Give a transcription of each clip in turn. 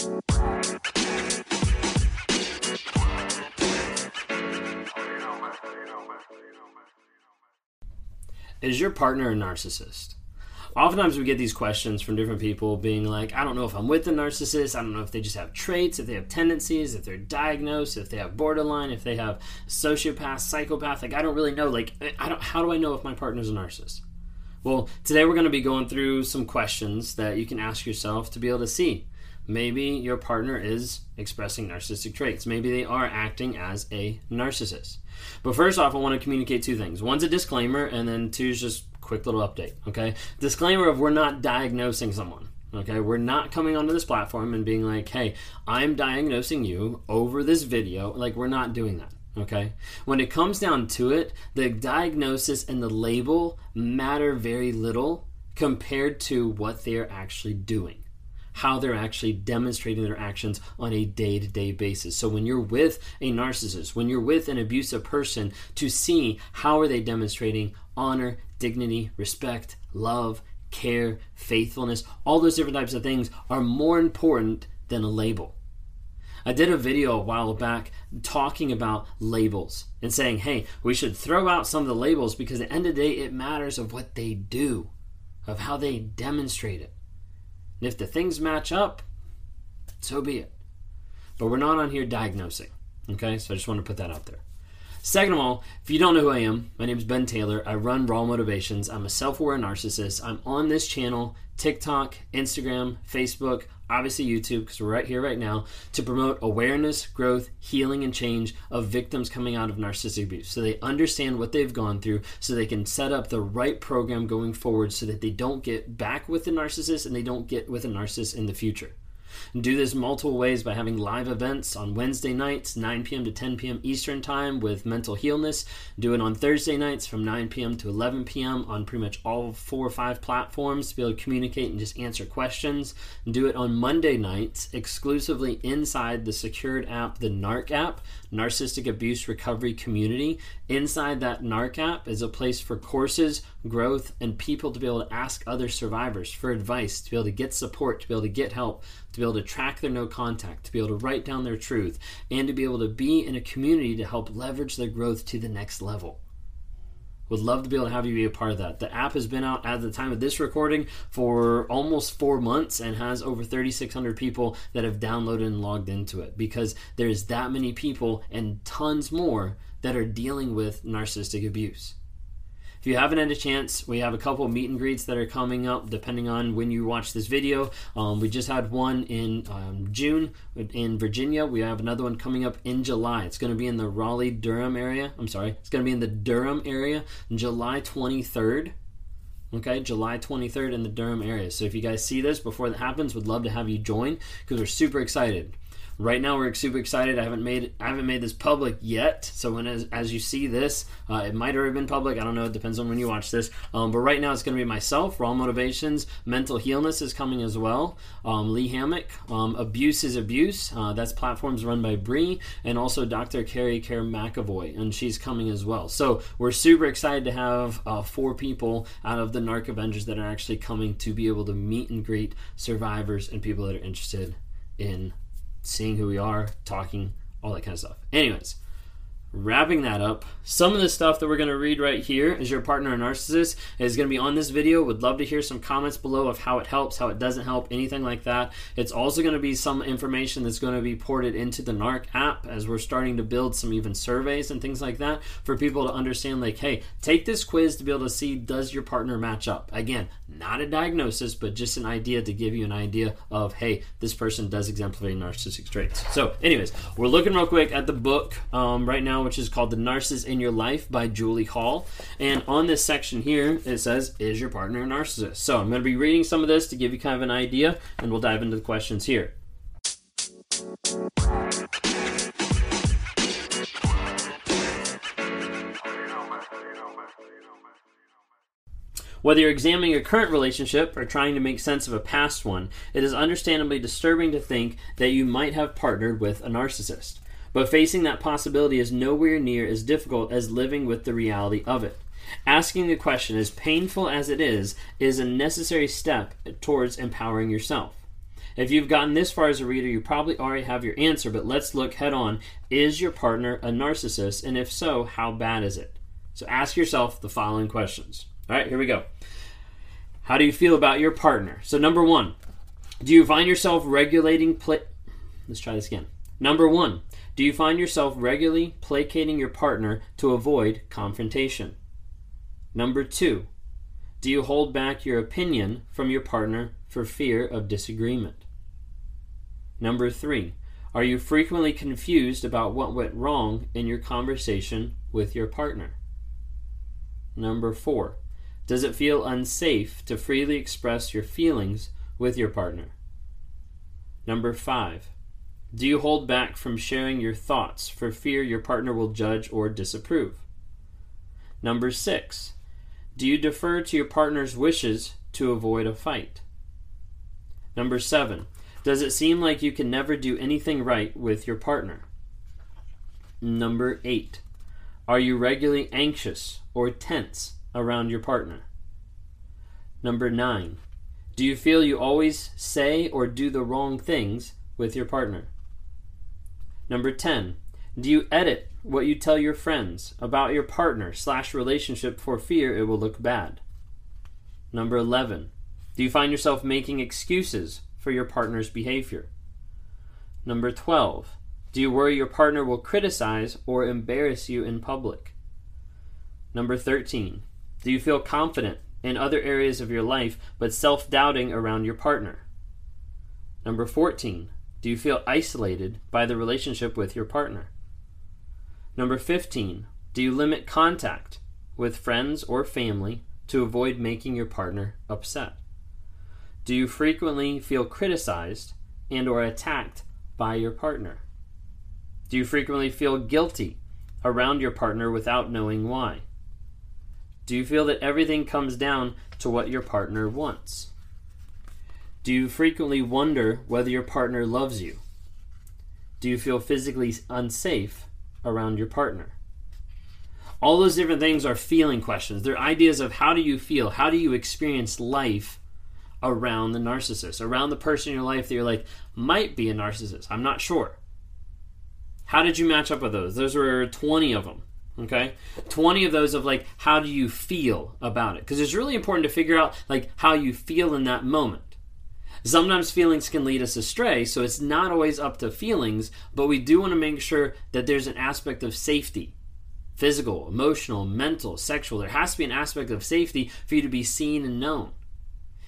Is your partner a narcissist? Oftentimes we get these questions from different people being like, I don't know if I'm with a narcissist. I don't know if they just have traits, if they have tendencies, if they're diagnosed, if they have borderline, if they have sociopath, psychopath. Like, I don't really know. Like, I don't, how do I know if my partner's a narcissist? Well, today we're going to be going through some questions that you can ask yourself to be able to see. Maybe your partner is expressing narcissistic traits. Maybe they are acting as a narcissist. But first off, I want to communicate two things. One's a disclaimer, and then two is just quick little update. Okay, disclaimer of we're not diagnosing someone. Okay, we're not coming onto this platform and being like, hey, I'm diagnosing you over this video. Like, we're not doing that. Okay? When it comes down to it, the diagnosis and the label matter very little compared to what they're actually doing how they're actually demonstrating their actions on a day to day basis. So when you're with a narcissist, when you're with an abusive person, to see how are they demonstrating honor, dignity, respect, love, care, faithfulness, all those different types of things are more important than a label. I did a video a while back talking about labels and saying, hey, we should throw out some of the labels because at the end of the day, it matters of what they do, of how they demonstrate it. And if the things match up, so be it. But we're not on here diagnosing. Okay, so I just want to put that out there. Second of all, if you don't know who I am, my name is Ben Taylor. I run Raw Motivations. I'm a self aware narcissist. I'm on this channel, TikTok, Instagram, Facebook, obviously YouTube, because we're right here right now, to promote awareness, growth, healing, and change of victims coming out of narcissistic abuse. So they understand what they've gone through, so they can set up the right program going forward so that they don't get back with the narcissist and they don't get with a narcissist in the future. Do this multiple ways by having live events on Wednesday nights, 9 p.m. to 10 p.m. Eastern Time with Mental Healness. Do it on Thursday nights from 9 p.m. to 11 p.m. on pretty much all four or five platforms to be able to communicate and just answer questions. And Do it on Monday nights exclusively inside the secured app, the NARC app, Narcissistic Abuse Recovery Community. Inside that NARC app is a place for courses, growth, and people to be able to ask other survivors for advice, to be able to get support, to be able to get help, to be able to track their no contact, to be able to write down their truth, and to be able to be in a community to help leverage their growth to the next level. Would love to be able to have you be a part of that. The app has been out at the time of this recording for almost four months and has over 3,600 people that have downloaded and logged into it because there's that many people and tons more that are dealing with narcissistic abuse. If you haven't had a chance, we have a couple meet and greets that are coming up depending on when you watch this video. Um, we just had one in um, June in Virginia. We have another one coming up in July. It's going to be in the Raleigh Durham area. I'm sorry, it's going to be in the Durham area July 23rd. Okay, July 23rd in the Durham area. So if you guys see this before that happens, would love to have you join because we're super excited. Right now, we're super excited. I haven't made I haven't made this public yet. So when as, as you see this, uh, it might already been public. I don't know. It depends on when you watch this. Um, but right now, it's going to be myself. Raw Motivations, Mental Healness is coming as well. Um, Lee Hammock, um, Abuse is Abuse. Uh, that's platforms run by Bree, and also Dr. Kerry Care McAvoy, and she's coming as well. So we're super excited to have uh, four people out of the Narc Avengers that are actually coming to be able to meet and greet survivors and people that are interested in seeing who we are, talking, all that kind of stuff. Anyways, wrapping that up, some of the stuff that we're going to read right here is your partner a narcissist is going to be on this video. Would love to hear some comments below of how it helps, how it doesn't help, anything like that. It's also going to be some information that's going to be ported into the NARC app as we're starting to build some even surveys and things like that for people to understand like, hey, take this quiz to be able to see does your partner match up. Again, not a diagnosis, but just an idea to give you an idea of, hey, this person does exemplify narcissistic traits. So, anyways, we're looking real quick at the book um, right now, which is called The Narcissist in Your Life by Julie Hall. And on this section here, it says, Is your partner a narcissist? So, I'm going to be reading some of this to give you kind of an idea, and we'll dive into the questions here. Whether you're examining your current relationship or trying to make sense of a past one, it is understandably disturbing to think that you might have partnered with a narcissist. But facing that possibility is nowhere near as difficult as living with the reality of it. Asking the question, as painful as it is, is a necessary step towards empowering yourself. If you've gotten this far as a reader, you probably already have your answer, but let's look head on. Is your partner a narcissist? And if so, how bad is it? So ask yourself the following questions. All right, here we go. How do you feel about your partner? So, number one, do you find yourself regulating? Let's try this again. Number one, do you find yourself regularly placating your partner to avoid confrontation? Number two, do you hold back your opinion from your partner for fear of disagreement? Number three, are you frequently confused about what went wrong in your conversation with your partner? Number four, does it feel unsafe to freely express your feelings with your partner? Number five, do you hold back from sharing your thoughts for fear your partner will judge or disapprove? Number six, do you defer to your partner's wishes to avoid a fight? Number seven, does it seem like you can never do anything right with your partner? Number eight, are you regularly anxious or tense around your partner? Number nine, do you feel you always say or do the wrong things with your partner? Number 10, do you edit what you tell your friends about your partner slash relationship for fear it will look bad? Number 11. Do you find yourself making excuses for your partner's behavior? Number 12. Do you worry your partner will criticize or embarrass you in public? Number 13. Do you feel confident in other areas of your life but self doubting around your partner? Number 14. Do you feel isolated by the relationship with your partner? Number 15. Do you limit contact with friends or family to avoid making your partner upset? Do you frequently feel criticized and or attacked by your partner? Do you frequently feel guilty around your partner without knowing why? Do you feel that everything comes down to what your partner wants? Do you frequently wonder whether your partner loves you? Do you feel physically unsafe around your partner? All those different things are feeling questions. They're ideas of how do you feel? How do you experience life around the narcissist, around the person in your life that you're like, might be a narcissist. I'm not sure. How did you match up with those? Those were 20 of them. Okay? 20 of those of like, how do you feel about it? Because it's really important to figure out like how you feel in that moment. Sometimes feelings can lead us astray, so it's not always up to feelings, but we do want to make sure that there's an aspect of safety physical, emotional, mental, sexual. There has to be an aspect of safety for you to be seen and known.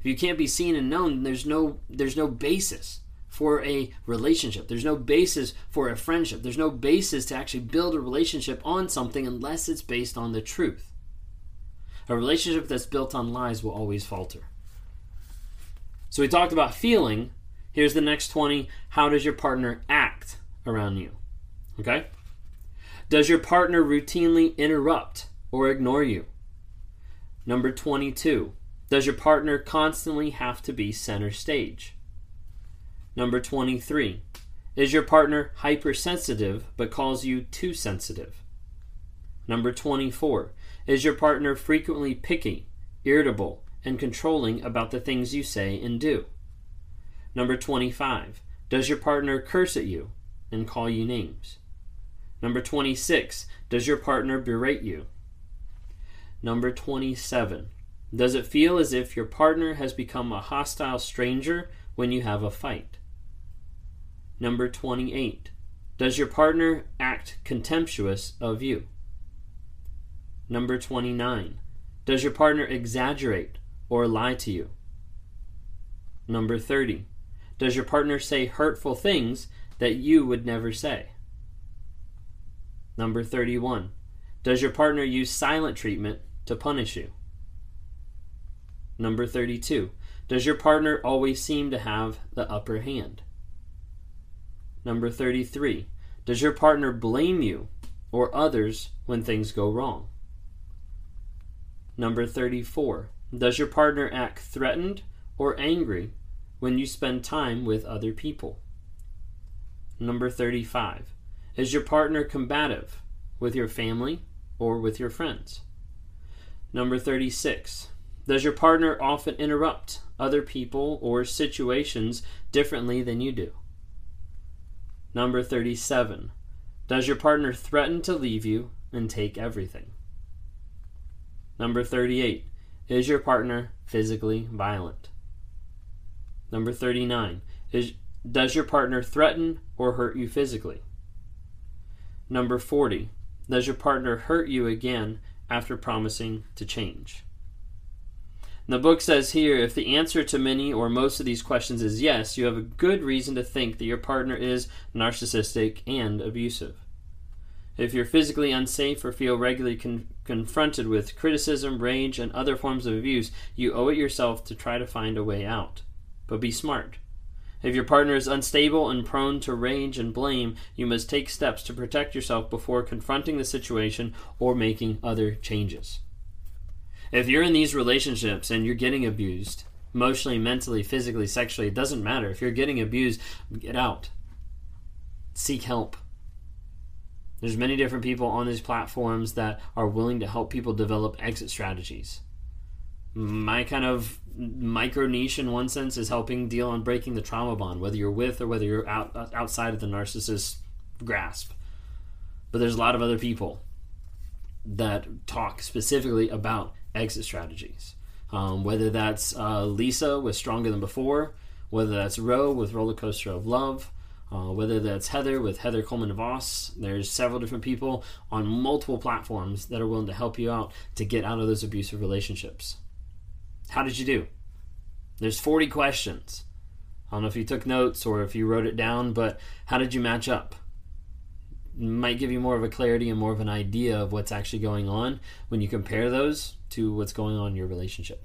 If you can't be seen and known, there's no there's no basis for a relationship. There's no basis for a friendship. There's no basis to actually build a relationship on something unless it's based on the truth. A relationship that's built on lies will always falter. So we talked about feeling. Here's the next 20. How does your partner act around you? Okay? Does your partner routinely interrupt or ignore you? Number 22. Does your partner constantly have to be center stage? Number 23. Is your partner hypersensitive but calls you too sensitive? Number 24. Is your partner frequently picky, irritable, and controlling about the things you say and do. Number 25. Does your partner curse at you and call you names? Number 26. Does your partner berate you? Number 27. Does it feel as if your partner has become a hostile stranger when you have a fight? Number 28. Does your partner act contemptuous of you? Number 29. Does your partner exaggerate or lie to you? Number 30. Does your partner say hurtful things that you would never say? Number 31. Does your partner use silent treatment to punish you? Number 32. Does your partner always seem to have the upper hand? Number 33. Does your partner blame you or others when things go wrong? Number 34. Does your partner act threatened or angry when you spend time with other people? Number 35. Is your partner combative with your family or with your friends? Number 36. Does your partner often interrupt other people or situations differently than you do? Number 37. Does your partner threaten to leave you and take everything? Number 38. Is your partner physically violent? Number 39. Is, does your partner threaten or hurt you physically? Number 40. Does your partner hurt you again after promising to change? The book says here if the answer to many or most of these questions is yes, you have a good reason to think that your partner is narcissistic and abusive. If you're physically unsafe or feel regularly con- confronted with criticism, rage, and other forms of abuse, you owe it yourself to try to find a way out. But be smart. If your partner is unstable and prone to rage and blame, you must take steps to protect yourself before confronting the situation or making other changes. If you're in these relationships and you're getting abused, emotionally, mentally, physically, sexually, it doesn't matter. If you're getting abused, get out. Seek help. There's many different people on these platforms that are willing to help people develop exit strategies. My kind of micro niche in one sense is helping deal on breaking the trauma bond, whether you're with or whether you're out, uh, outside of the narcissist grasp. But there's a lot of other people that talk specifically about exit strategies. Um, whether that's uh, Lisa with Stronger Than Before, whether that's Roe with Roller Coaster of Love, uh, whether that's Heather with Heather Coleman Voss. There's several different people on multiple platforms that are willing to help you out to get out of those abusive relationships. How did you do? There's 40 questions. I don't know if you took notes or if you wrote it down, but how did you match up? Might give you more of a clarity and more of an idea of what's actually going on when you compare those to what's going on in your relationship.